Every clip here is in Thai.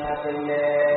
เ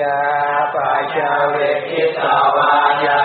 ยาปัจจเวกิตาวายา